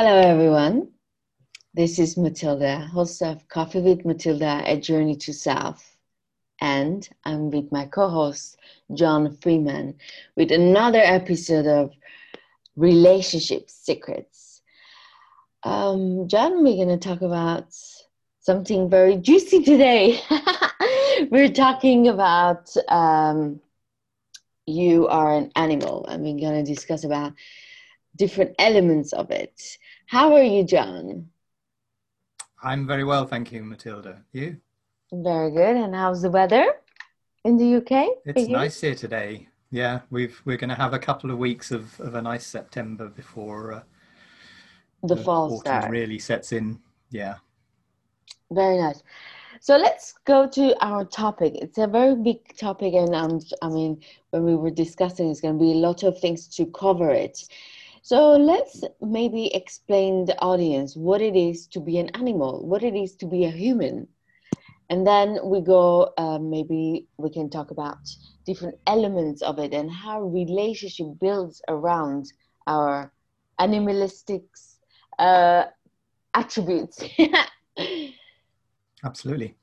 Hello, everyone. This is Matilda, host of Coffee with Matilda, A Journey to Self. And I'm with my co host, John Freeman, with another episode of Relationship Secrets. Um, John, we're going to talk about something very juicy today. we're talking about um, you are an animal, and we're going to discuss about different elements of it. How are you, John? I'm very well, thank you, Matilda. You? Very good. And how's the weather in the UK? It's nice here today. Yeah, we've we're going to have a couple of weeks of, of a nice September before uh, the, the fall really sets in. Yeah. Very nice. So let's go to our topic. It's a very big topic, and um, I mean, when we were discussing, it's going to be a lot of things to cover it. So let's maybe explain the audience what it is to be an animal, what it is to be a human. And then we go, uh, maybe we can talk about different elements of it and how relationship builds around our animalistic uh, attributes. Absolutely.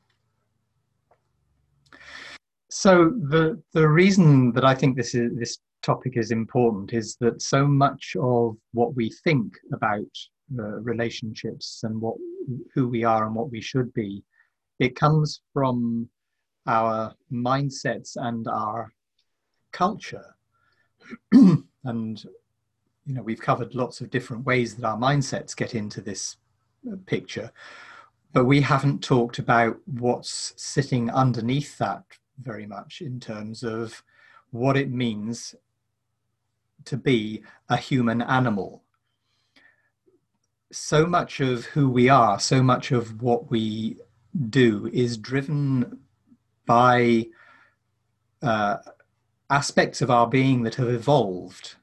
So the the reason that I think this is this topic is important is that so much of what we think about uh, relationships and what who we are and what we should be it comes from our mindsets and our culture. And you know we've covered lots of different ways that our mindsets get into this uh, picture but we haven't talked about what's sitting underneath that very much in terms of what it means to be a human animal. So much of who we are, so much of what we do is driven by uh, aspects of our being that have evolved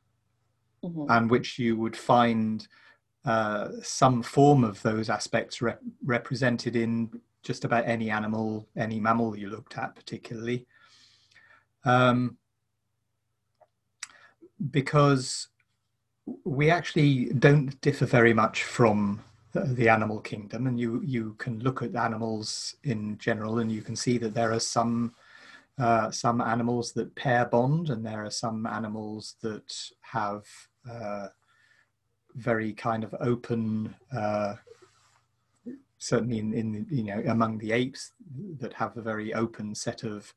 mm-hmm. and which you would find uh, some form of those aspects re- represented in just about any animal, any mammal you looked at, particularly. Um, because we actually don't differ very much from the, animal kingdom and you you can look at animals in general and you can see that there are some uh, some animals that pair bond and there are some animals that have uh, very kind of open uh, certainly in, in you know among the apes that have a very open set of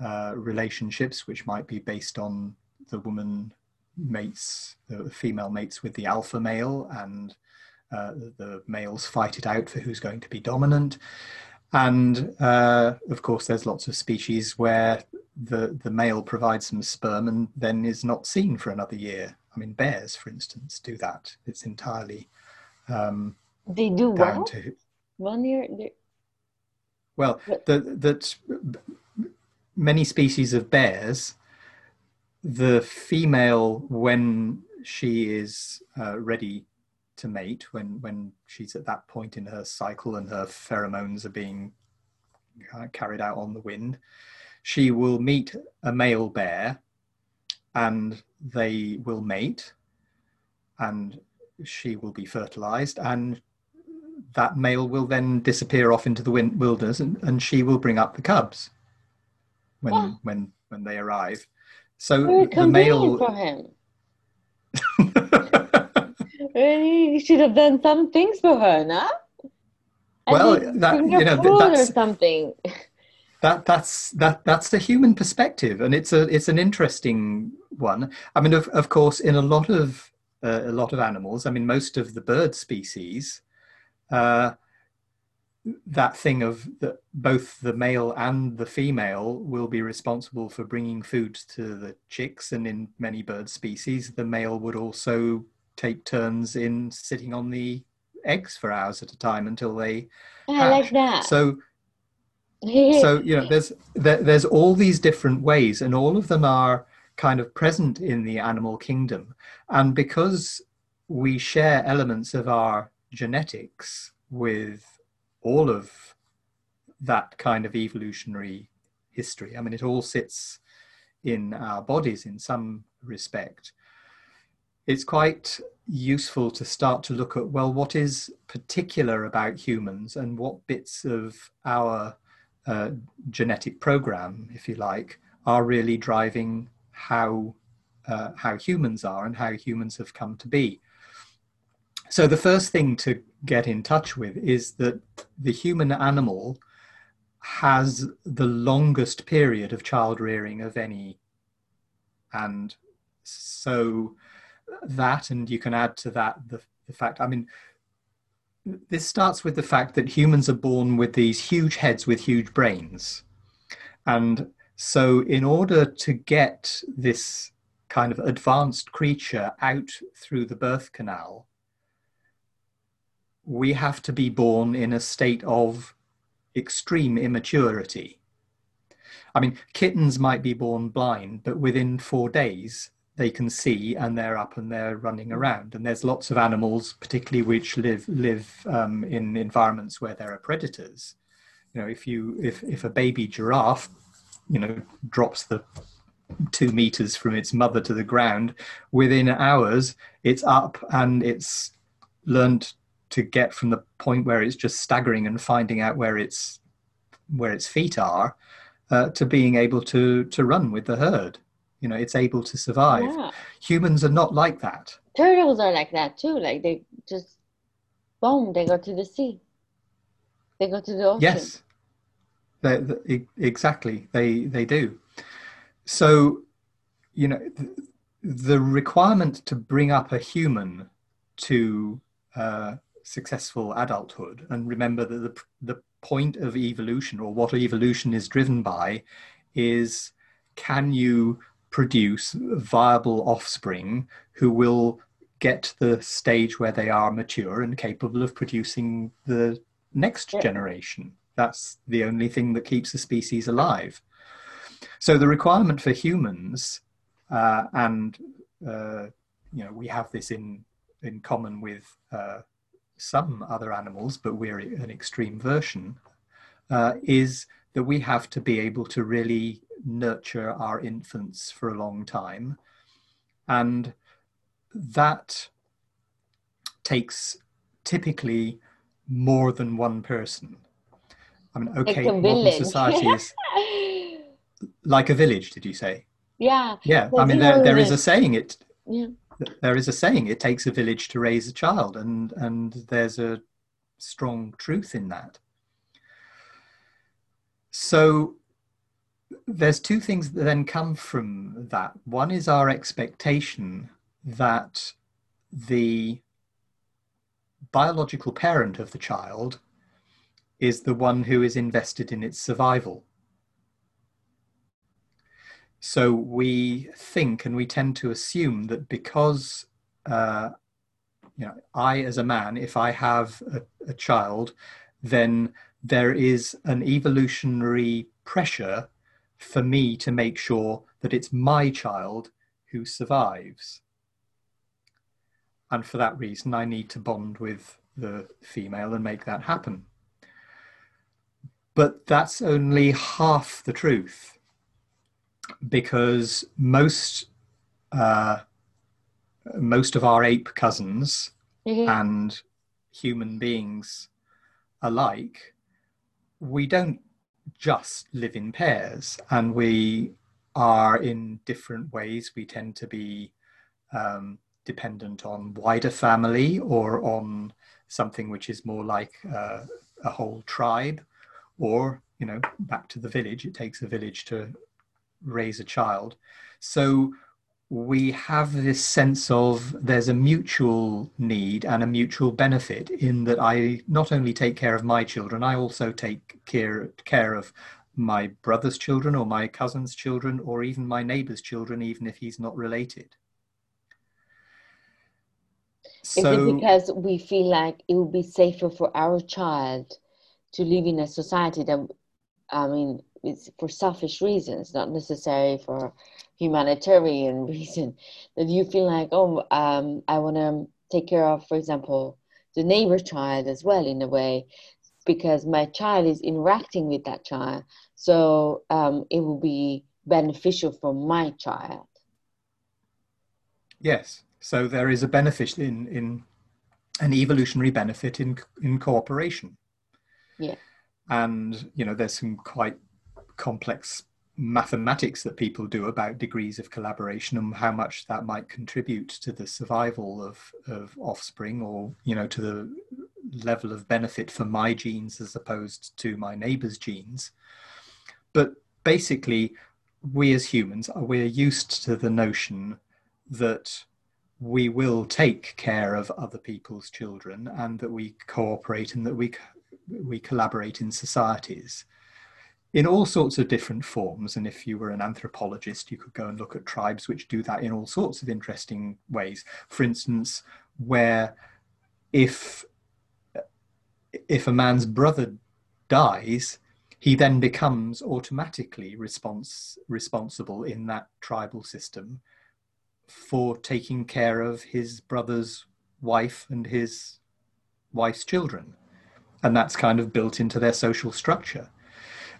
uh, relationships which might be based on the woman mates, the female mates with the alpha male, and uh, the males fight it out for who's going to be dominant. And uh, of course, there's lots of species where the the male provides some sperm and then is not seen for another year. I mean, bears, for instance, do that. It's entirely um, they do down well? to one year. Well, that that many species of bears the female when she is uh, ready to mate when when she's at that point in her cycle and her pheromones are being uh, carried out on the wind she will meet a male bear and they will mate and she will be fertilized and that male will then disappear off into the wilderness and, and she will bring up the cubs when oh. when when they arrive so the male for him. you should have done some things for her, no? well, that you know that's or something. That that's that that's the human perspective, and it's a it's an interesting one. I mean, of of course, in a lot of uh, a lot of animals, I mean, most of the bird species, uh, that thing of that both the male and the female will be responsible for bringing food to the chicks and in many bird species. The male would also take turns in sitting on the eggs for hours at a time until they oh, I hatch. like that. So so you know there's there, there's all these different ways and all of them are kind of present in the animal kingdom. And because we share elements of our genetics with all of that kind of evolutionary history. I mean, it all sits in our bodies in some respect. It's quite useful to start to look at well, what is particular about humans and what bits of our uh, genetic program, if you like, are really driving how uh, how humans are and how humans have come to be. So the first thing to get in touch with is that the human animal has the longest period of child rearing of any, and so that, and you can add to that the, the fact. I mean, this starts with the fact that humans are born with these huge heads with huge brains. And so, in order to get this kind of advanced creature out through the birth canal, we have to be born in a state of extreme immaturity. I mean, kittens might be born blind, but within four days, they can see and they're up and they're running around. And there's lots of animals, particularly which live live um, in environments where there are predators. You know, if you if if a baby giraffe, you know, drops the two meters from its mother to the ground, within hours it's up and it's learned to get from the point where it's just staggering and finding out where its where its feet are uh, to being able to to run with the herd. You know it's able to survive. Yeah. humans are not like that. Turtles are like that too. Like they just boom they go to the sea. They go to the ocean. Yes. They, they, exactly. They they do. So you know the, the requirement to bring up a human to uh, successful adulthood and remember that the, the point of evolution or what evolution is driven by is can you produce viable offspring who will get to the stage where they are mature and capable of producing the next yeah. generation. That's the only thing that keeps the species alive. So the requirement for humans, uh, and uh, you know, we have this in in common with uh, some other animals, but we're an extreme version, uh, is that we have to be able to really nurture our infants for a long time. And that takes typically more than one person. I mean, okay, modern society is like a village, did you say? Yeah. Yeah. I mean, there, there is a saying it. Yeah. There is a saying it takes a village to raise a child, and and there's a strong truth in that. So there's two things that then come from that. One is our expectation that the biological parent of the child is the one who is invested in its survival. So we think and we tend to assume that because, uh, you know, I as a man, if I have a, a child, then there is an evolutionary pressure for me to make sure that it's my child who survives. And for that reason, I need to bond with the female and make that happen. But that's only half the truth because most uh, most of our ape cousins mm-hmm. and human beings alike, we don't just live in pairs and we are in different ways. We tend to be um, dependent on wider family or on something which is more like uh, a whole tribe or you know back to the village it takes a village to raise a child so we have this sense of there's a mutual need and a mutual benefit in that I not only take care of my children, I also take care care of my brother's children or my cousin's children or even my neighbor's children, even if he's not related. So, Is it because we feel like it would be safer for our child to live in a society that, I mean, it's for selfish reasons, not necessarily for humanitarian reason that you feel like oh um, i want to take care of for example the neighbor child as well in a way because my child is interacting with that child so um, it will be beneficial for my child yes So there is a benefit in in an evolutionary benefit in in cooperation. Yeah. And you know, there's some quite complex mathematics that people do about degrees of collaboration and how much that might contribute to the survival of, of offspring or you know to the level of benefit for my genes as opposed to my neighbor's genes. But basically we as humans uh, we're used to the notion that we will take care of other people's children and that we cooperate and that we we collaborate in societies in all sorts of different forms. And if you were an anthropologist, you could go and look at tribes which do that in all sorts of interesting ways. For instance, where if if a man's brother dies, he then becomes automatically responsible in that tribal system for taking care of his brother's wife and his wife's children. And that's kind of built into their social structure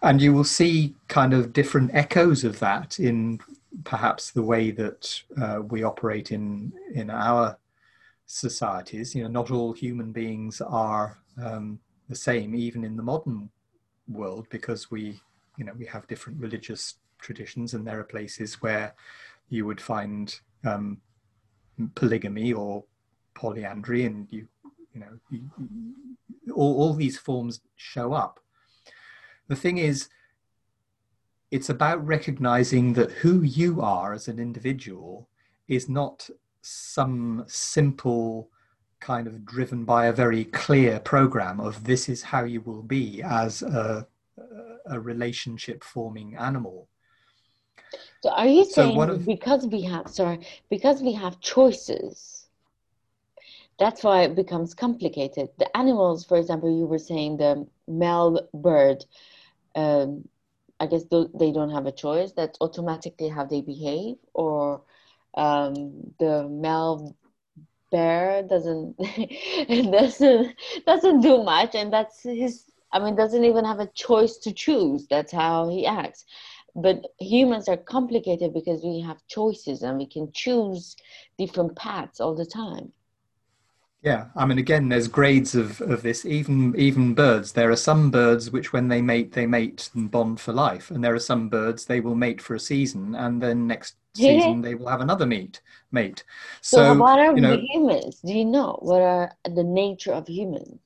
and you will see kind of different echoes of that in perhaps the way that uh, we operate in in our societies. You know, not all human beings are um, the same, even in the modern world, because we, you know, we have different religious traditions, and there are places where you would find um, polygamy or polyandry, and you, you know, you, all, all these forms show up the thing is, it's about recognizing that who you are as an individual is not some simple kind of driven by a very clear program of this is how you will be as a, a relationship forming animal. So are you saying of, because we have sorry because we have choices that's why it becomes complicated the animals for example you were saying the male bird um, I guess they don't have a choice. That's automatically how they behave, or um, the male bear doesn't doesn't doesn't do much, and that's his. I mean, doesn't even have a choice to choose. That's how he acts. But humans are complicated because we have choices and we can choose different paths all the time. Yeah, I mean, again, there's grades of, of this. Even even birds, there are some birds which, when they mate, they mate and bond for life, and there are some birds they will mate for a season, and then next season they will have another mate. Mate. So, so what are you know, humans? Do you know what are the nature of humans?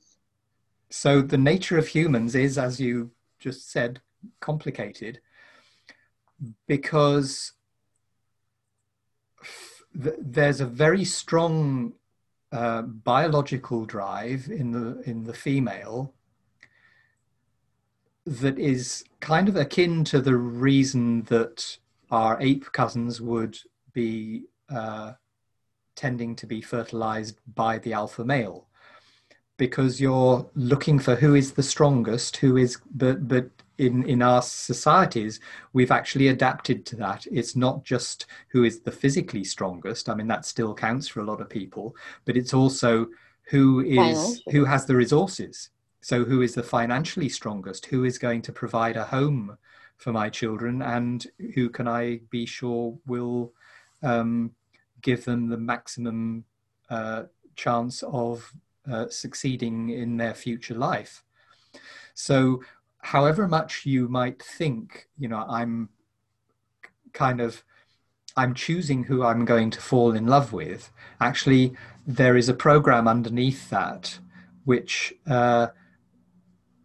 So the nature of humans is, as you just said, complicated, because there's a very strong uh, biological drive in the in the female that is kind of akin to the reason that our ape cousins would be uh, tending to be fertilized by the alpha male. Because you're looking for who is the strongest who is but but in in our societies we've actually adapted to that. It's not just who is the physically strongest. I mean that still counts for a lot of people but it's also who is who has the resources. So who is the financially strongest? Who is going to provide a home for my children? And who can i be sure will um, give them the maximum uh, chance of uh, succeeding in their future life? So however much you might think, you know, I'm kind of I'm choosing who I'm going to fall in love with. Actually, there is a program underneath that which uh,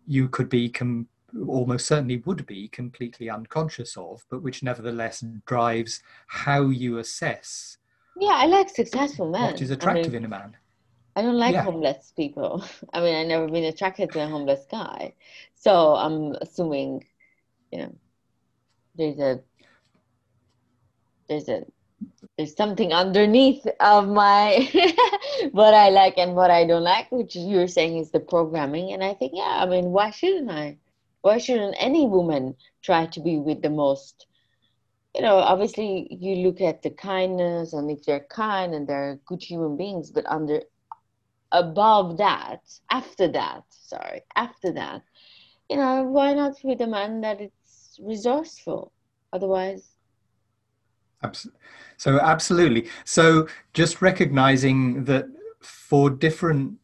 you could be com- almost certainly would be completely unconscious of, but which nevertheless drives how you assess. Yeah, I like successful men. What is attractive I mean, in a man? I don't like yeah. homeless people. I mean, I've never been attracted to a homeless guy. So I'm assuming, you know, there's a there's a there's something underneath of my what I like and what I don't like, which you're saying is the programming. And I think, yeah, I mean, why shouldn't I? Why shouldn't any woman try to be with the most? You know, obviously you look at the kindness and if they're kind and they're good human beings, but under above that, after that, sorry, after that, you know, why not with a man that it's resourceful? Otherwise, So, absolutely. So, just recognizing that for different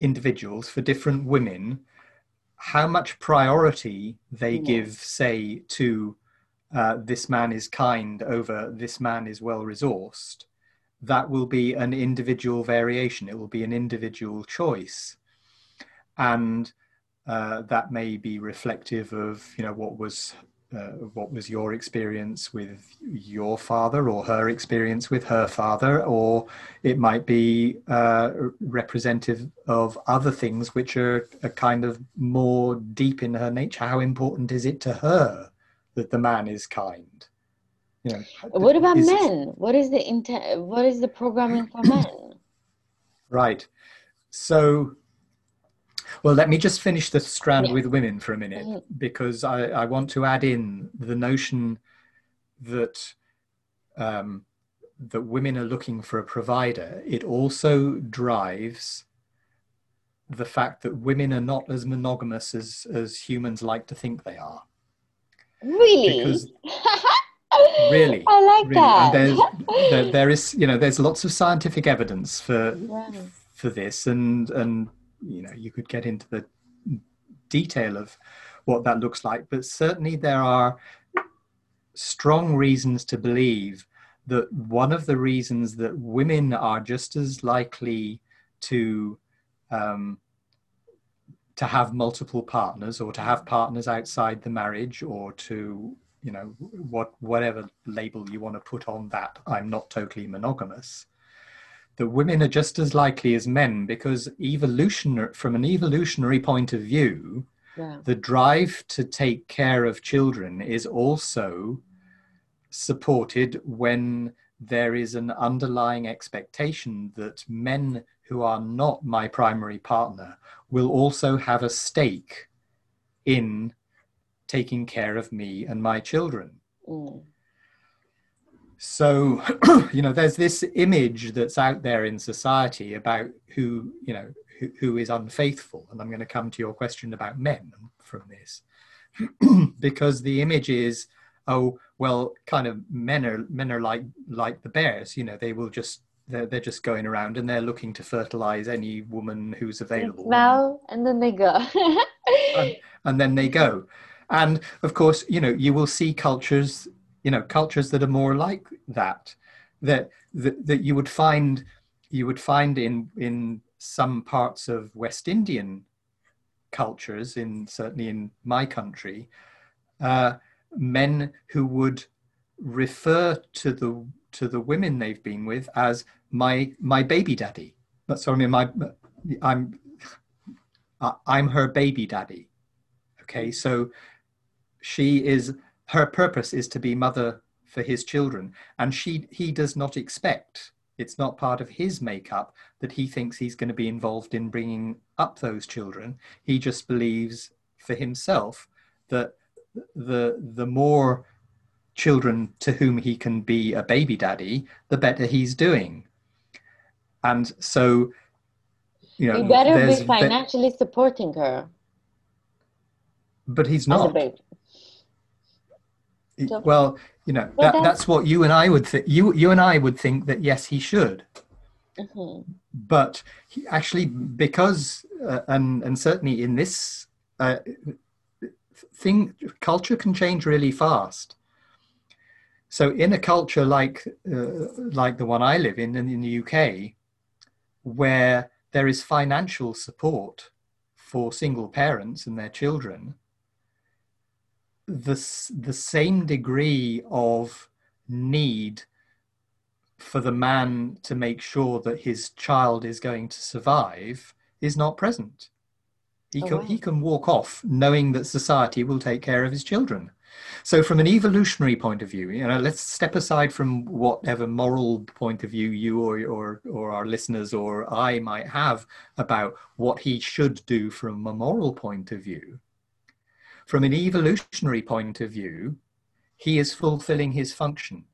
individuals, for different women, how much priority they yes. give, say, to uh, this man is kind over this man is well resourced, that will be an individual variation. It will be an individual choice. And uh, that may be reflective of, you know, what was uh, what was your experience with your father or her experience with her father, or it might be uh, representative of other things which are, are kind of more deep in her nature. How important is it to her that the man is kind? Know, what about is, men? What is the intent? What is the programming for men? Right. So well, let me just finish the strand yeah. with women for a minute mm-hmm. because I, I, want to add in the notion that um, that women are looking for a provider. It also drives the fact that women are not as monogamous as as humans like to think they are. Really? Because really? I like really. that. there's, there, there is you know there's lots of scientific evidence for for this and and you know you could get into the detail of what that looks like but certainly there are strong reasons to believe that one of the reasons that women are just as likely to um, to have multiple partners or to have partners outside the marriage or to you know what whatever label you want to put on that i'm not totally monogamous that women are just as likely as men because evolution from an evolutionary point of view yeah. the drive to take care of children is also supported when there is an underlying expectation that men who are not my primary partner will also have a stake in taking care of me and my children. Mm. So, you know, there's this image that's out there in society about who, you know, who, who is unfaithful. And I'm going to come to your question about men from this, because the image is, oh, well, kind of men are men are like like the bears. You know, they will just they're, they're just going around and they're looking to fertilize any woman who's available. Smell and then they go. and, and then they go. And of course, you know, you will see cultures you know cultures that are more like that that that, that you would find you would find in in some parts of west indian cultures in certainly in my country uh, men who would refer to the to the women they've been with as my my baby daddy. That's what i mean my i'm i'm her baby daddy. Okay so she is her purpose is to be mother for his children and she he does not expect it's not part of his makeup that he thinks he's going to be involved in bringing up those children. He just believes for himself that the the more children to whom he can be a baby daddy the better he's doing. And so you know he better be financially supporting her. But he's not well, you know, that, that's, that's what you and I would think. You, you and I would think that yes, he should. Mm-hmm. But he actually, because uh, and and certainly in this uh, thing, culture can change really fast. So in a culture like uh, like the one I live in, in in the UK, where there is financial support for single parents and their children, the, the same degree of need for the man to make sure that his child is going to survive is not present. He, oh, can, wow. he can walk off knowing that society will take care of his children. So, from an evolutionary point of view, you know, let's step aside from whatever moral point of view you or, or, or our listeners or I might have about what he should do from a moral point of view. From an evolutionary point of view, he is fulfilling his function.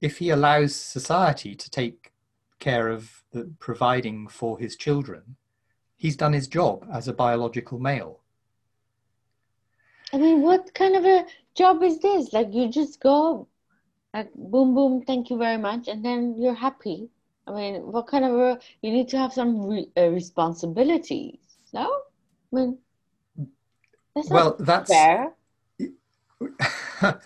If he allows society to take care of the providing for his children, he's done his job as a biological male. I mean, what kind of a job is this? Like, you just go like boom boom thank you very much and then you're happy i mean what kind of a you need to have some re, uh, responsibilities no i mean that's well that's fair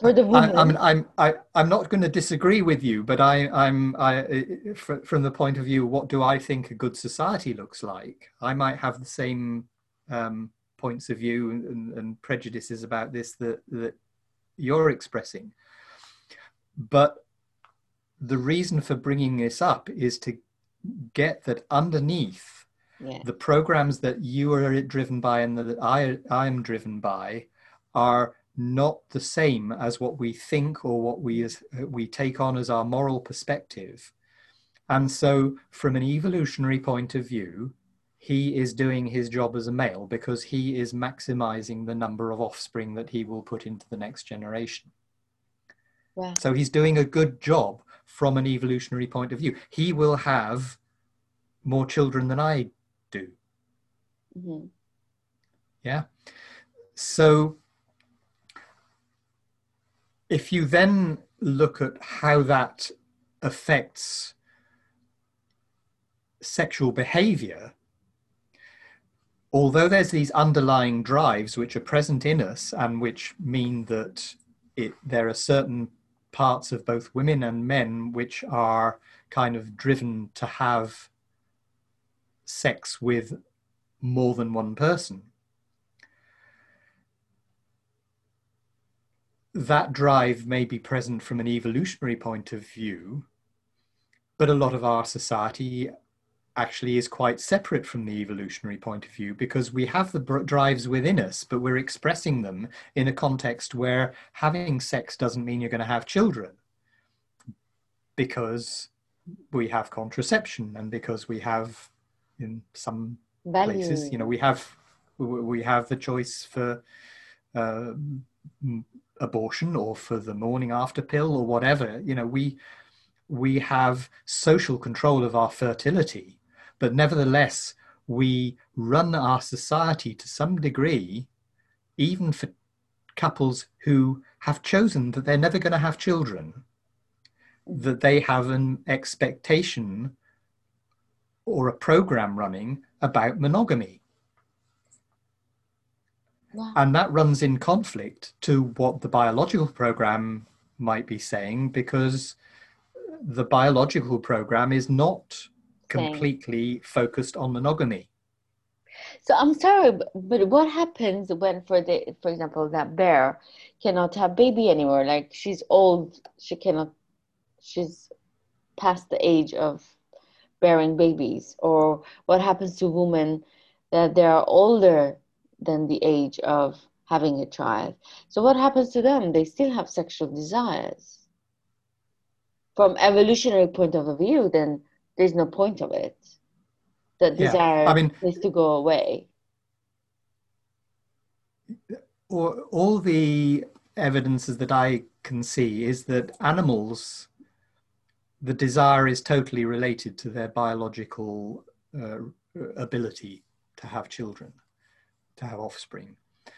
for the woman. I, I mean, I'm I, I'm not going to disagree with you, but I I'm I from the point of view, what do I think a good society looks like? I might have the same um, points of view and, and prejudices about this that that you're expressing, but the reason for bringing this up is to get that underneath yeah. the programs that you are driven by and that I I am driven by are not the same as what we think or what we as we take on as our moral perspective and so from an evolutionary point of view he is doing his job as a male because he is maximizing the number of offspring that he will put into the next generation wow. so he's doing a good job from an evolutionary point of view he will have more children than i do mm-hmm. yeah so if you then look at how that affects sexual behavior, although there's these underlying drives which are present in us and which mean that it, there are certain parts of both women and men which are kind of driven to have sex with more than one person. that drive may be present from an evolutionary point of view, but a lot of our society actually is quite separate from the evolutionary point of view because we have the drives within us, but we're expressing them in a context where having sex doesn't mean you're going to have children because we have contraception and because we have in some Value. places you know we have we have the choice for uh, abortion or for the morning after pill or whatever you know we we have social control of our fertility but nevertheless we run our society to some degree even for couples who have chosen that they're never going to have children that they have an expectation or a program running about monogamy Wow. And that runs in conflict to what the biological program might be saying because the biological program is not completely focused on monogamy. So I'm sorry, but what happens when, for the, for example, that bear cannot have baby anymore? Like she's old, she cannot, she's past the age of bearing babies. Or what happens to women that they are older than the age of having a child. So what happens to them? They still have sexual desires. From evolutionary point of view, then there's no point of it. The desire yeah, I mean, is to go away. All the evidences that I can see is that animals, the desire is totally related to their biological uh, ability to have children to have offspring.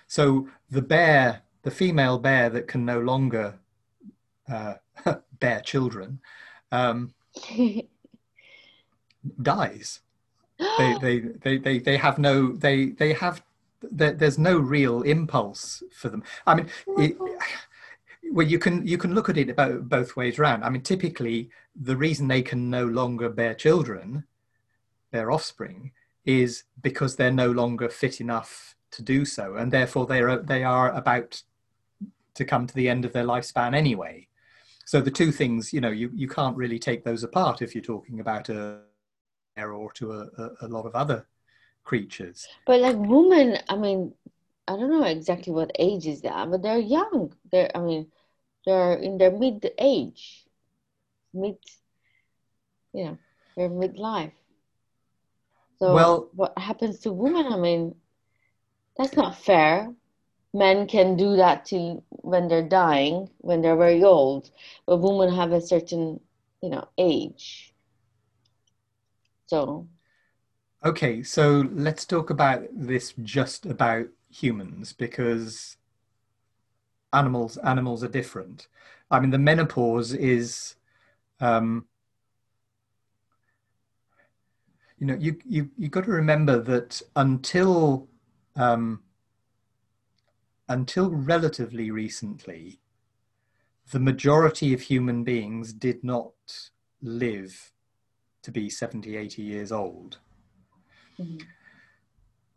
So the bear, the female bear that can no longer uh, bear children, um, dies. They, they, they, they, they have no, they, they have, there's no real impulse for them. I mean, it, well, you can you can look at it about both ways around. I mean, typically, the reason they can no longer bear children, bear offspring, is because they're no longer fit enough to do so, and therefore they are they are about to come to the end of their lifespan anyway. So the two things, you know, you, you can't really take those apart if you're talking about a or to a, a, a lot of other creatures. But like women, I mean, I don't know exactly what age is that, but they're young. They're, I mean, they're in their mid age, mid, you know, they're midlife. So well, what happens to women? I mean, that's not fair. Men can do that till when they're dying, when they're very old, but women have a certain, you know, age. So. Okay, so let's talk about this just about humans because animals animals are different. I mean, the menopause is, um, you know, you you you got to remember that until um, until relatively recently, the majority of human beings did not live to be 70, 80 years old. Mm-hmm.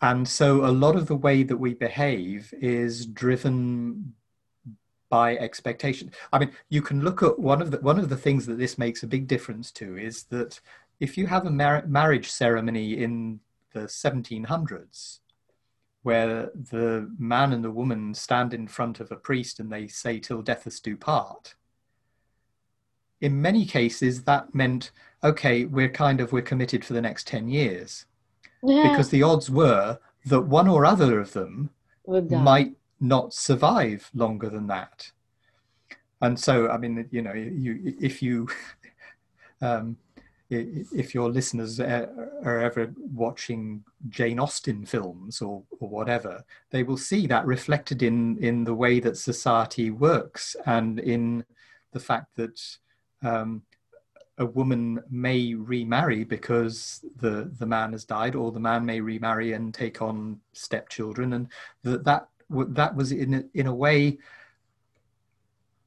And so a lot of the way that we behave is driven by expectation. I mean, you can look at one of the one of the things that this makes a big difference to is that if you have a mar- marriage ceremony in the 1700s, where the man and the woman stand in front of a priest and they say, "Till death us do part." In many cases, that meant, okay, we're kind of we're committed for the next ten years, yeah. because the odds were that one or other of them might not survive longer than that. And so, I mean, you know, you if you um, if your listeners are ever watching Jane Austen films or, or whatever, they will see that reflected in in the way that society works and in the fact that um, a woman may remarry because the the man has died, or the man may remarry and take on stepchildren, and that that that was in in a way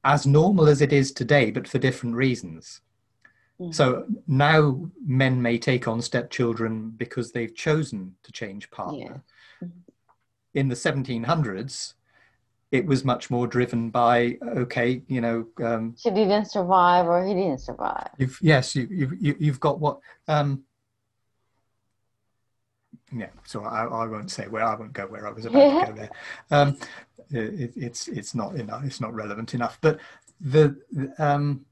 as normal as it is today, but for different reasons. Mm-hmm. So now men may take on stepchildren because they've chosen to change partner. Yeah. Mm-hmm. In the 1700s, it was much more driven by okay, you know. Um, she didn't survive, or he didn't survive. You've, yes, you, you, you've got what. Um, yeah, so I, I won't say where I won't go where I was about yeah. to go there. Um, it, it's it's not enough. It's not relevant enough. But the um,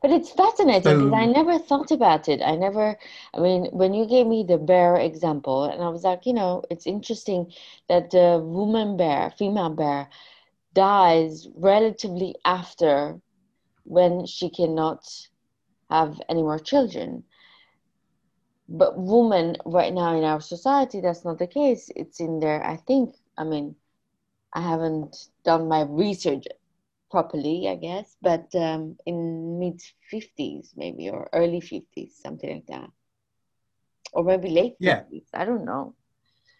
but it's fascinating because I never thought about it. I never, I mean, when you gave me the bear example, and I was like, you know, it's interesting that the woman bear, female bear, dies relatively after when she cannot have any more children but women right now in our society that's not the case. It's in there i think i mean i haven't done my research properly i guess but um, in mid 50s maybe or early 50s something like that. Or maybe late yeah. 50s i don't know.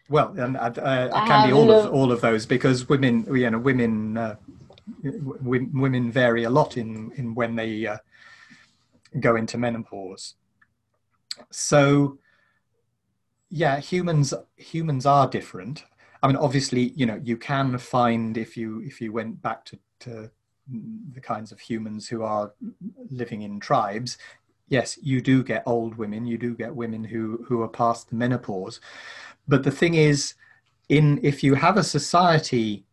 Well and uh, uh, it can be all of all of those because women you know women uh, women vary a lot in in when they uh, go into menopause so yeah humans humans are different. I mean obviously you know you can find if you if you went back to, to the kinds of humans who are living in tribes yes you do get old women you do get women who who are past the menopause. But the thing is in if you have a society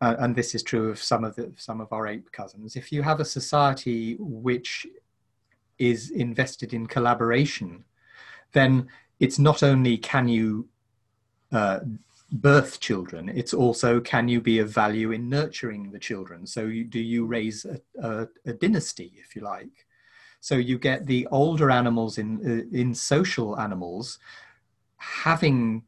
uh, and this is true of some of the some of our ape cousins if you have a society which is invested in collaboration, then it's not only can you uh, birth children, it's also can you be of value in nurturing the children. So you, do you raise a, a, a, dynasty, if you like? So you get the older animals in uh, in social animals having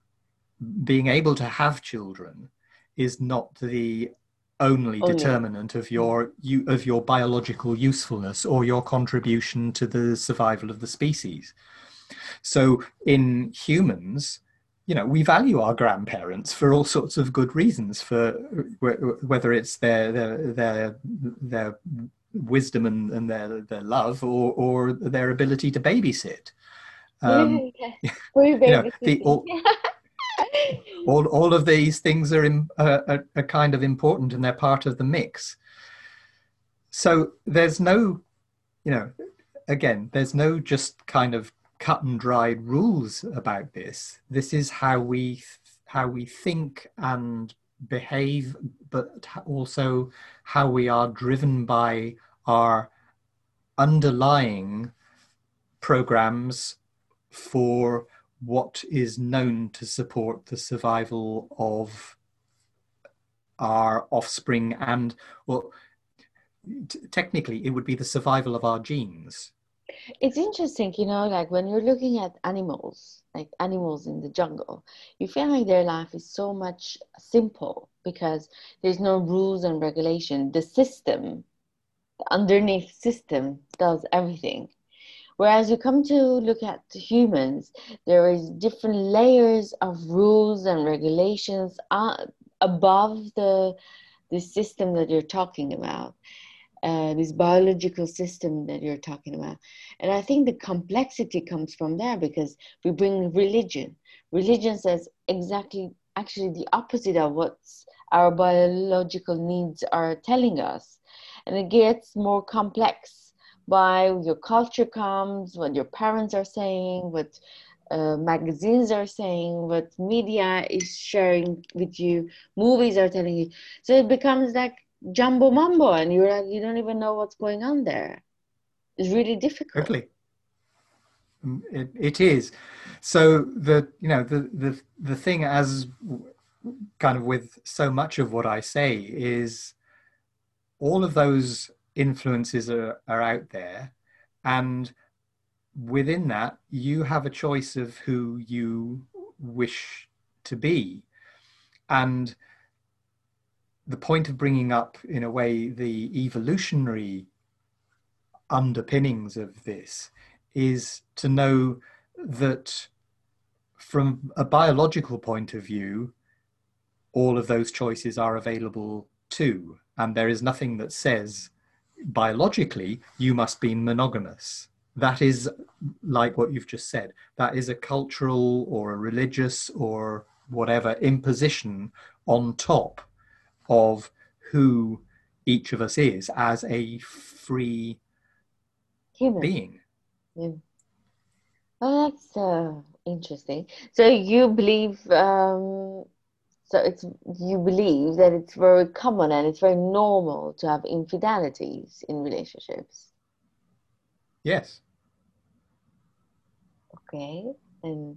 being able to have children is not the only oh, determinant yeah. of your you, of your biological usefulness or your contribution to the survival of the species. So in humans, you know, we value our grandparents for all sorts of good reasons. For whether it's their their their, their wisdom and, and their their love, or or their ability to babysit. Um, yeah. you know, the, all, all of these things are, in, uh, are, are kind of important and they're part of the mix. So there's no, you know, again, there's no just kind of cut and dried rules about this. This is how we how we think and behave, but also how we are driven by our underlying programs for what is known to support the survival of our offspring and well t- technically it would be the survival of our genes It's interesting, you know, like when you're looking at animals, like animals in the jungle, you feel like their life is so much simple because there's no rules and regulation. The system, the underneath system, does everything. Whereas you come to look at humans, there is different layers of rules and regulations uh, above the the system that you're talking about uh, this biological system that you're talking about. And I think the complexity comes from there because we bring religion. Religion says exactly, actually, the opposite of what our biological needs are telling us. And it gets more complex by your culture comes, what your parents are saying, what uh, magazines are saying, what media is sharing with you, movies are telling you. So it becomes like jumbo mumbo and you're like you don't even know what's going on there. It's really difficult. Totally. Mm, it, it is. So the you know the the the thing as kind of with so much of what i say is all of those influences are, are out there and within that you have a choice of who you wish to be and the point of bringing up, in a way, the evolutionary underpinnings of this is to know that from a biological point of view, all of those choices are available too. And there is nothing that says biologically you must be monogamous. That is like what you've just said. That is a cultural or a religious or whatever imposition on top of who each of us is as a free Human. being. Yeah. Oh, that's uh, interesting. So you believe, um, so it's you believe that it's very common and it's very normal to have infidelities in relationships. Yes. Okay, and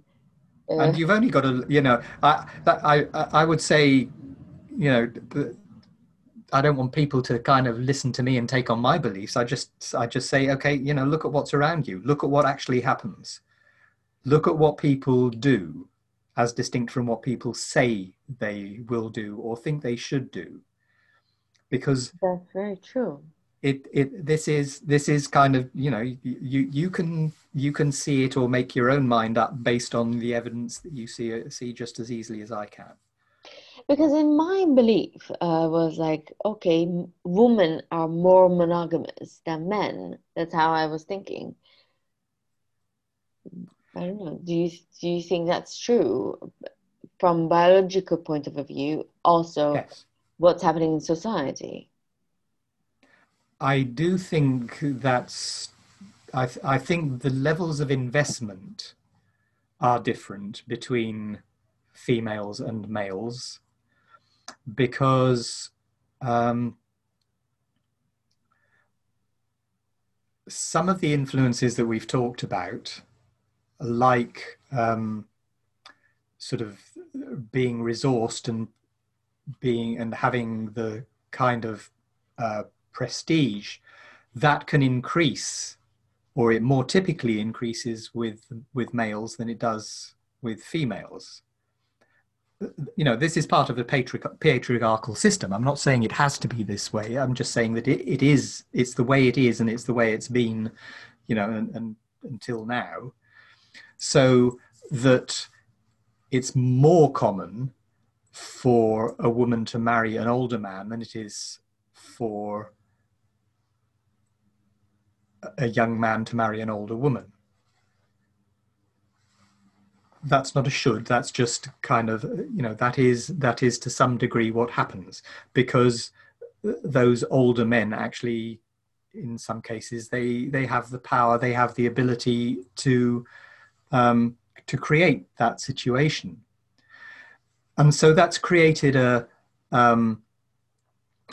uh, and you've only got to, you know, I I I would say you know I don't want people to kind of listen to me and take on my beliefs. I just I just say, okay, you know, look at what's around you. Look at what actually happens. Look at what people do as distinct from what people say they will do or think they should do. Because that's very true. It it this is this is kind of, you know, you you can you can see it or make your own mind up based on the evidence that you see see just as easily as I can. Because in my belief uh, was like okay women are more monogamous than men. That's how i was thinking. I don't know. Do you do you think that's true from biological point of view also yes. what's happening in society i do think that's I, th- I think the levels of investment are different between females and males because um, some of the influences that we've talked about, like um, sort of being resourced and being and having the kind of uh, prestige that can increase or it more typically increases with with males than it does with females. You know this is part of the patriarchal system. I'm not saying it has to be this way. I'm just saying that it, it is it's the way it is and it's the way it's been you know and, and until now. So that it's more common for a woman to marry an older man than it is for a young man to marry an older woman. That's not a should that's just kind of you know that is that is to some degree what happens because those older men actually in some cases they they have the power they have the ability to um, to create that situation. And so that's created a um,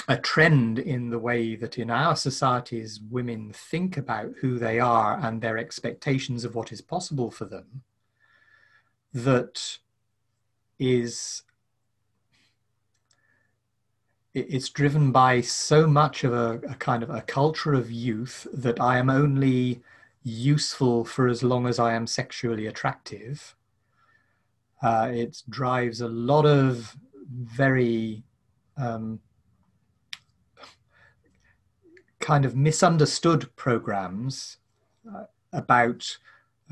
a trend in the way that in our societies women think about who they are and their expectations of what is possible for them that is it's driven by so much of a, a, kind of a culture of youth that I am only useful for as long as I am sexually attractive. Uh, it drives a lot of very um, kind of misunderstood programs uh, about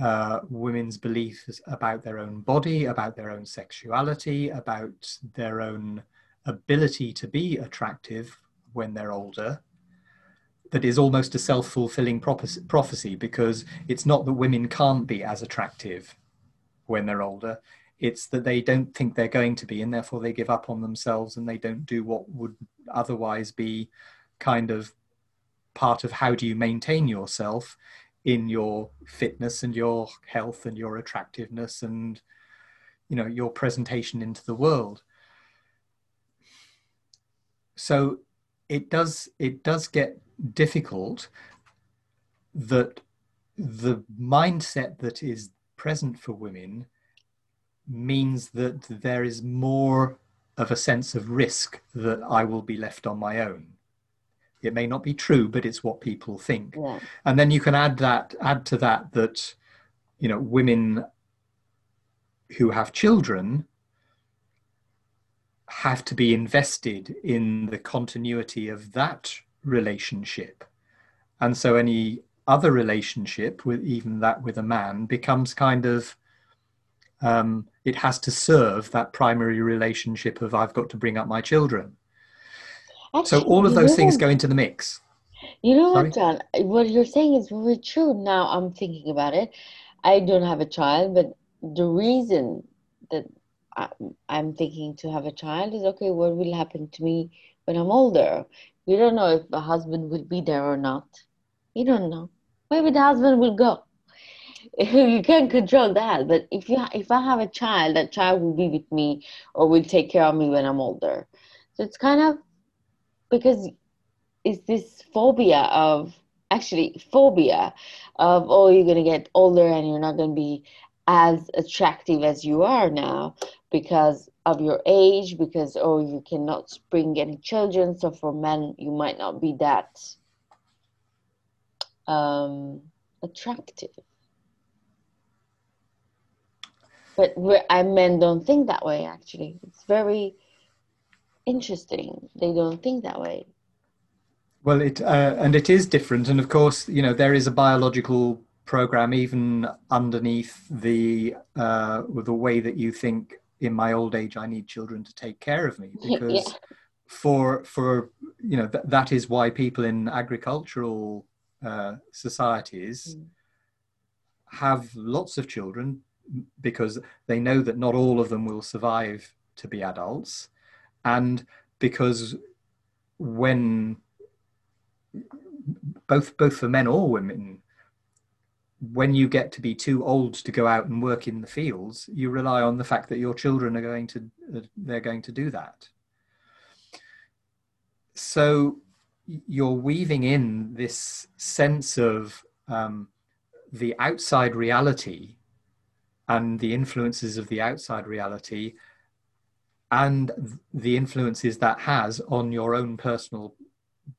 uh, women's beliefs about their own body, about their own sexuality, about their own ability to be attractive when they're older. That is almost a self fulfilling prophecy because it's not that women can't be as attractive when they're older, it's that they don't think they're going to be, and therefore they give up on themselves and they don't do what would otherwise be kind of part of how do you maintain yourself in your fitness and your health and your attractiveness and you know your presentation into the world. So it does it does get difficult that the mindset that is present for women means that there is more of a sense of risk that I will be left on my own it may not be true but it's what people think yeah. and then you can add that add to that that you know women who have children have to be invested in the continuity of that relationship and so any other relationship with even that with a man becomes kind of um, it has to serve that primary relationship of i've got to bring up my children Actually, so all of those things go into the mix. You know Sorry? what, John? What you're saying is very true. Now I'm thinking about it. I don't have a child, but the reason that I'm thinking to have a child is okay, what will happen to me when I'm older? You don't know if a husband will be there or not. You don't know. Maybe the husband will go. you can't control that. But if you if I have a child, that child will be with me or will take care of me when I'm older. So it's kind of because it's this phobia of actually phobia of oh you're going to get older and you're not going to be as attractive as you are now because of your age because oh you cannot bring any children so for men you might not be that um, attractive but I men don't think that way actually it's very interesting. They don't think that way. Well, it uh, and it is different, and of course, you know, there is a biological program even underneath the uh, the way that you think. In my old age, I need children to take care of me because yeah. for for you know th- that is why people in agricultural uh, societies mm. have lots of children because they know that not all of them will survive to be adults and because when both both for men or women when you get to be too old to go out and work in the fields you rely on the fact that your children are going to uh, they're going to do that so you're weaving in this sense of um, the outside reality and the influences of the outside reality and the influences that has on your own personal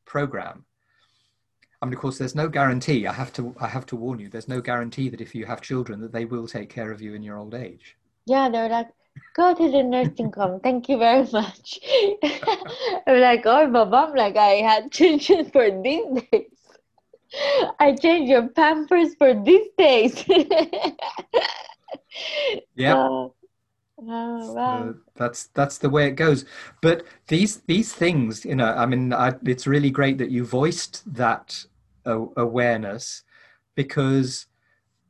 program. I mean, of course, there's no guarantee. I have to, I have to warn you. There's no guarantee that if you have children, that they will take care of you in your old age. Yeah, they're like, go to the nursing home. Thank you very much. I'm like, oh, my mom, like I had children for these days. I changed your pampers for these days. yeah. Oh, wow. that's that's the way it goes. But these these things, you know, I mean, I, it's really great that you voiced that uh, awareness because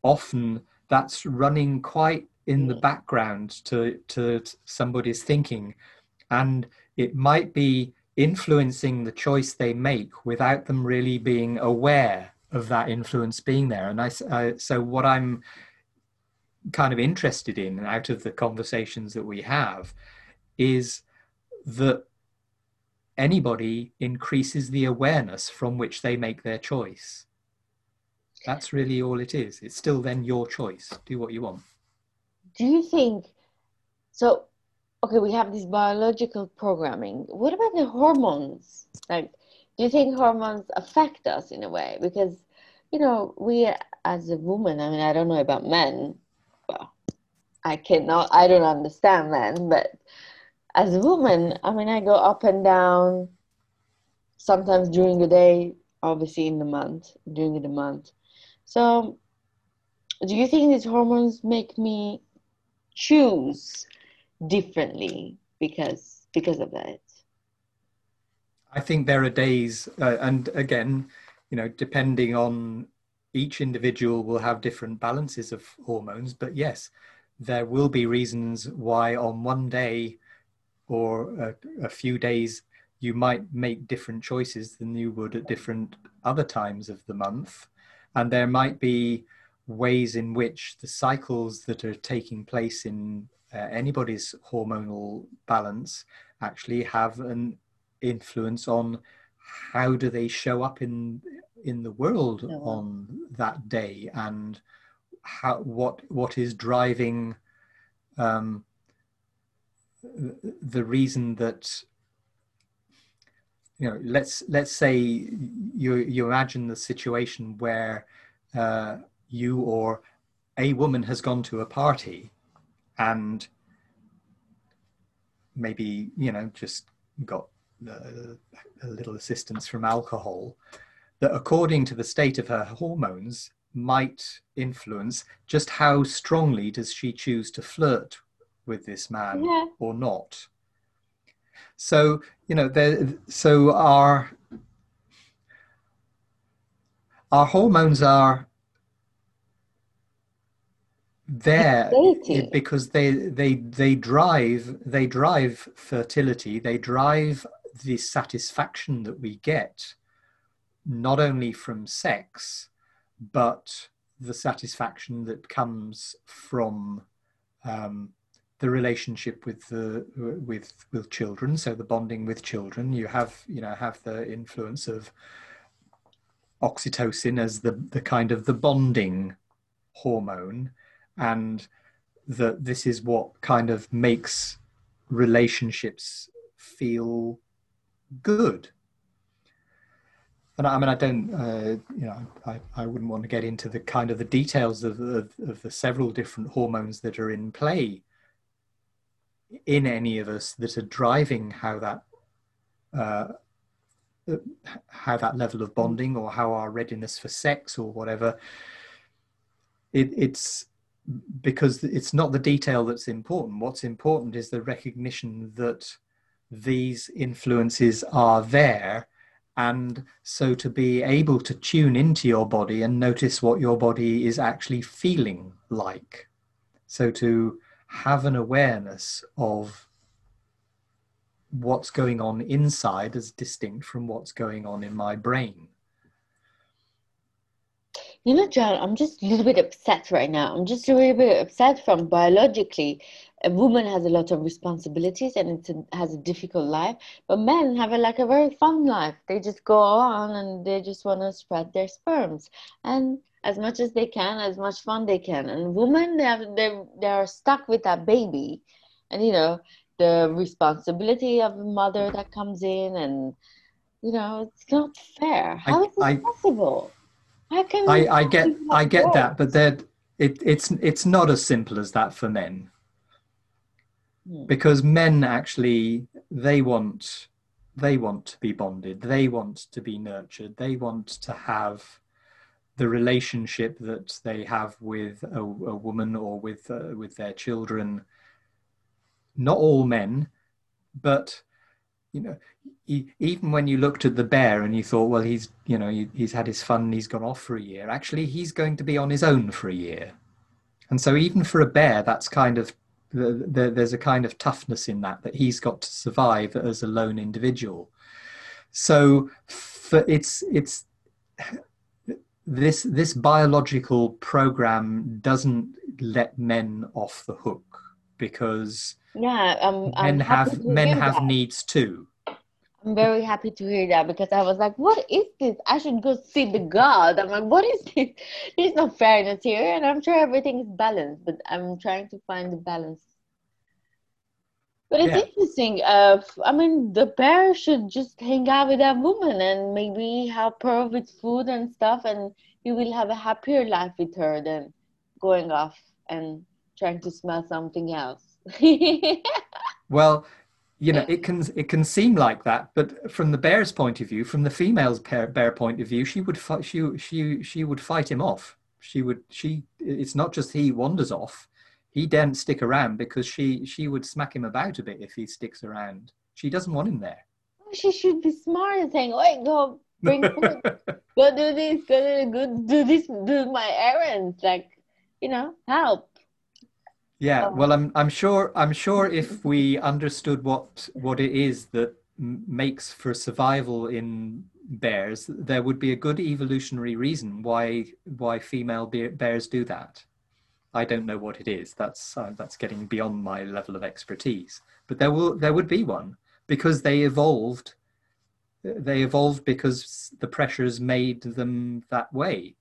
often that's running quite in the background to to somebody's thinking, and it might be influencing the choice they make without them really being aware of that influence being there. And I, I so what I'm kind of interested in out of the conversations that we have is that anybody increases the awareness from which they make their choice. That's really all it is. It's still then your choice. Do what you want. Do you think so? Okay, we have this biological programming. What about the hormones? Like, do you think hormones affect us in a way? Because, you know, we as a woman, I mean, I don't know about men. I cannot, I don't understand men, but as a woman, I mean, I go up and down sometimes during the day, obviously in the month, during the month. So, do you think these hormones make me choose differently because because of that? I think there are days, uh, and again, you know, depending on each individual will have different balances of hormones, but yes, there will be reasons why on one day or a, a few days you might make different choices than you would at different other times of the month. And there might be ways in which the cycles that are taking place in uh, anybody's hormonal balance actually have an influence on how do they show up in in the world on that day and how what what is driving um, the reason that you know let's let's say you you imagine the situation where uh, you or a woman has gone to a party and maybe you know just got uh, a little assistance from alcohol that according to the state of her hormones might influence just how strongly does she choose to flirt with this man yeah. or not? So you know there so our our hormones are there because they they they drive they drive fertility. They drive the satisfaction that we get not only from sex but the satisfaction that comes from um, the relationship with the with with children. So the bonding with children you have you know have the influence of oxytocin as the the kind of the bonding hormone. And that this is what kind of makes relationships feel good and I, mean, I don't, uh, you know, I, I wouldn't want to get into the kind of the details of, of, of the several different hormones that are in play in any of us that are driving how that uh, how that level of bonding or how our readiness for sex or whatever it, it's because it's not the detail that's important. What's important is the recognition that these influences are there and so to be able to tune into your body and notice what your body is actually feeling like so to have an awareness of what's going on inside as distinct from what's going on in my brain. You know, John, I'm just a little bit upset right now. I'm just a little bit upset from biologically. A woman has a lot of responsibilities and it has a difficult life, but men have a, like a very fun life. They just go on and they just want to spread their sperms. And as much as they can, as much fun they can. And women, they have they they are stuck with that baby, and you know the responsibility of a mother that comes in, and you know it's not fair. How I, is this I, possible? How can I, I get I get that, but that it, it's it's not as simple as that for men. Hmm. Because men actually they want they want to be bonded, they want to be nurtured, they want to have the relationship that they have with a, a woman or with uh, with their children. Not all men, but you know, he, even when you looked at the bear and you thought, well, he's you know he, he's had his fun, he's gone off for a year. Actually, he's going to be on his own for a year, and so even for a bear, that's kind of the, the, there's a kind of toughness in that that he's got to survive as a lone individual. So for, it's it's this this biological program doesn't let men off the hook because yeah um, men have men have that. needs too i'm very happy to hear that because i was like what is this i should go see the god i'm like what is this there's no fairness here and i'm sure everything is balanced but i'm trying to find the balance but it's yeah. interesting. Uh, I mean, the bear should just hang out with that woman and maybe help her with food and stuff, and you will have a happier life with her than going off and trying to smell something else. well, you know, it can it can seem like that, but from the bear's point of view, from the female's bear point of view, she would fight, she she she would fight him off. She would she. It's not just he wanders off; he daren't stick around because she she would smack him about a bit if he sticks around. She doesn't want him there. She should be smart and saying, "Wait, go bring food, go do this, go do, go do this, do my errands." Like, you know, help. Yeah, um, well, I'm I'm sure I'm sure if we understood what what it is that makes for survival in bears, there would be a good evolutionary reason why why female bears do that. I don't know what it is. That's uh, that's getting beyond my level of expertise. But there will there would be one because they evolved. They evolved because the pressures made them that way,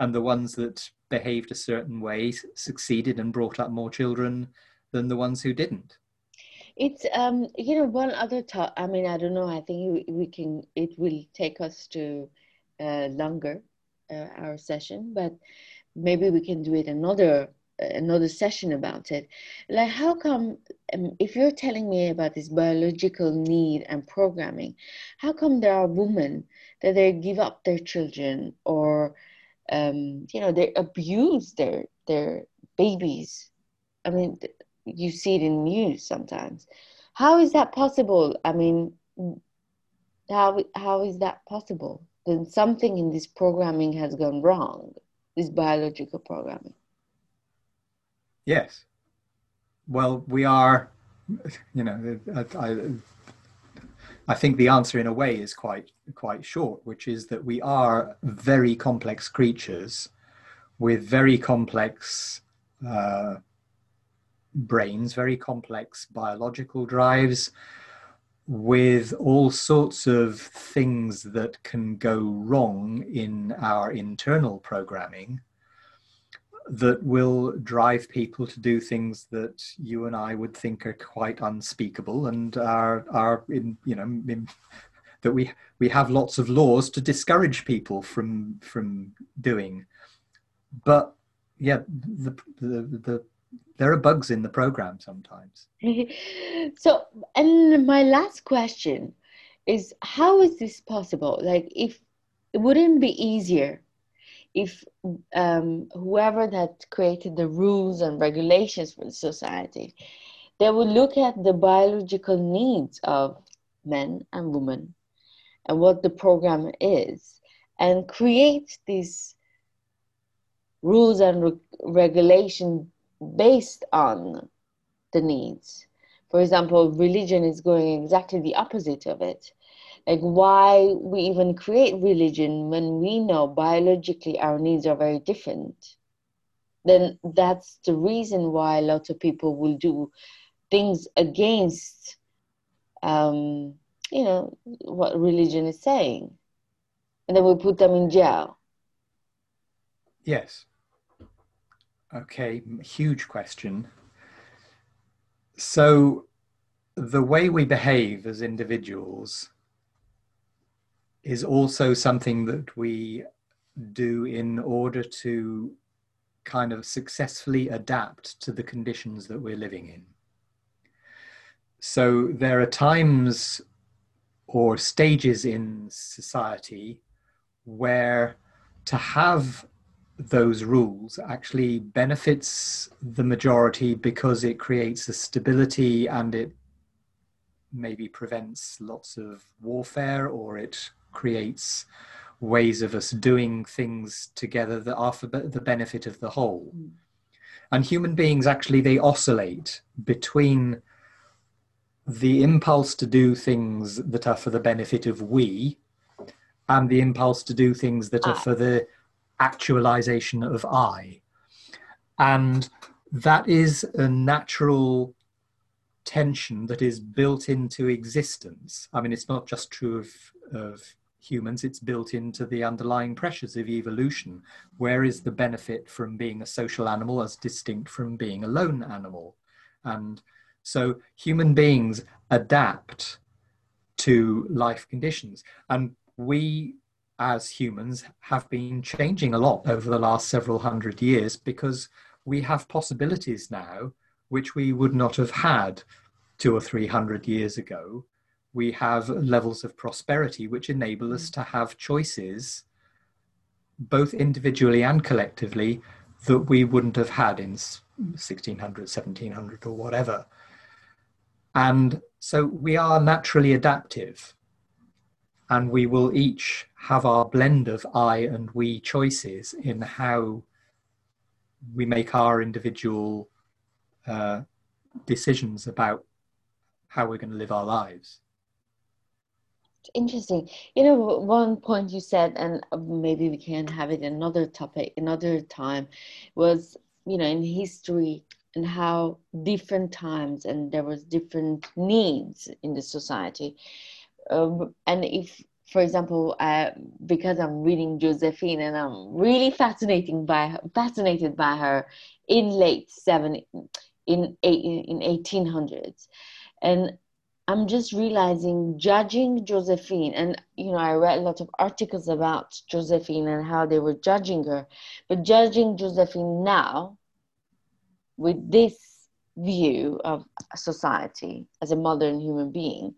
and the ones that behaved a certain way succeeded and brought up more children than the ones who didn't. It's um you know one other i mean i don't know i think we can it will take us to uh, longer uh, our session but maybe we can do it another another session about it. Like how come um, if you're telling me about this biological need and programming how come there are women that they give up their children or um, you know they abuse their their babies. I mean you see it in news sometimes. How is that possible? I mean how how is that possible? Then something in this programming has gone wrong this biological programming. Yes. Well we are you know I, I think the answer in a way is quite quite short, which is that we are very complex creatures with very complex uh, brains, very complex biological drives, with all sorts of things that can go wrong in our internal programming that will drive people to do things that you and I would think are quite unspeakable and are are in you know in, that we we have lots of laws to discourage people from from doing. But yeah the the, the there are bugs in the program sometimes. So and my last question is how is this possible? Like if it wouldn't be easier if um, whoever that created the rules and regulations for the society, they would look at the biological needs of men and women and what the program is and create these rules and re- regulation based on the needs. For example, religion is going exactly the opposite of it like why we even create religion when we know biologically our needs are very different? Then that's the reason why a lot of people will do things against um, you know what religion is saying. And then we put them in jail. Yes. Okay huge question. So the way we behave as individuals is also something that we do in order to kind of successfully adapt to the conditions that we're living in. So there are times or stages in society where to have those rules actually benefits the majority because it creates a stability and it maybe prevents lots of warfare or it creates ways of us doing things together that are for the benefit of the whole. Mm. And human beings actually they oscillate between the impulse to do things that are for the benefit of we and the impulse to do things that are for the actualization of I. And that is a natural tension that is built into existence. I mean, it's not just true of, of humans, it's built into the underlying pressures of evolution. Where is the benefit from being a social animal as distinct from being a lone animal? And so human beings adapt to life conditions. And we as humans have been changing a lot over the last several hundred years because we have possibilities now which we would not have had two or three hundred years ago. We have levels of prosperity which enable us to have choices, both individually and collectively, that we wouldn't have had in 1600, 1700, or whatever. And so we are naturally adaptive and we will each have our blend of I and we choices in how we make our individual uh, decisions about how we're going to live our lives. Interesting. You know, one point you said, and maybe we can have it another topic, another time, was you know in history and how different times and there was different needs in the society um, and if for example uh, because i'm reading josephine and i'm really fascinating by her, fascinated by her in late seven in in 1800s and i'm just realizing judging josephine and you know i read a lot of articles about josephine and how they were judging her but judging josephine now with this view of society as a modern human being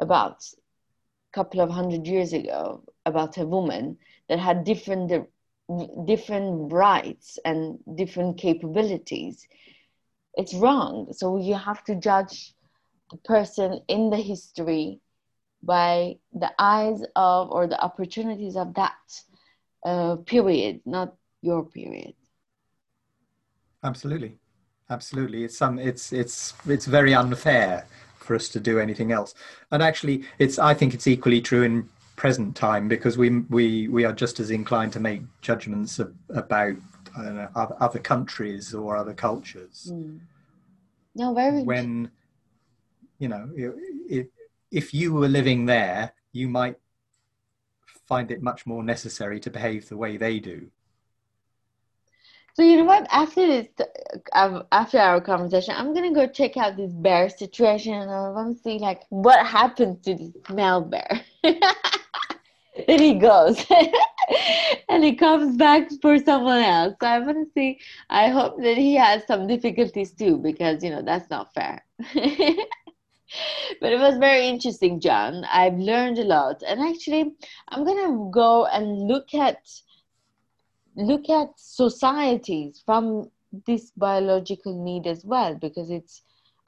about a couple of hundred years ago about a woman that had different uh, different rights and different capabilities it's wrong. So you have to judge the person in the history by the eyes of or the opportunities of that uh, period not your period Absolutely, absolutely. It's some. It's it's it's very unfair for us to do anything else. And actually, it's. I think it's equally true in present time because we we we are just as inclined to make judgments of, about know, other countries or other cultures. Mm. No, very. When you know, if if you were living there, you might find it much more necessary to behave the way they do so you know what? After this, uh, after our conversation, I'm gonna go check out this bear situation, and I want to see like what happens to this male bear. then he goes, and he comes back for someone else. So I want to see. I hope that he has some difficulties too, because you know that's not fair. but it was very interesting, John. I've learned a lot, and actually, I'm gonna go and look at look at societies from this biological need as well because it's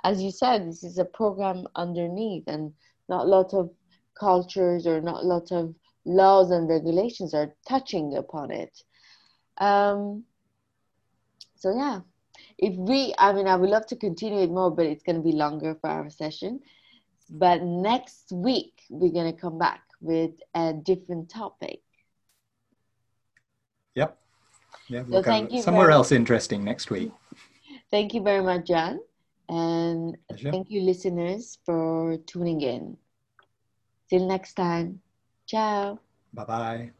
as you said this is a program underneath and not a lot of cultures or not a lot of laws and regulations are touching upon it. Um, so yeah if we i mean i would love to continue it more but it's going to be longer for our session but next week we're going to come back with a different topic Yep. Yeah, we'll so go somewhere else interesting next week. Thank you very much, John. And Pleasure. thank you, listeners, for tuning in. Till next time. Ciao. Bye bye.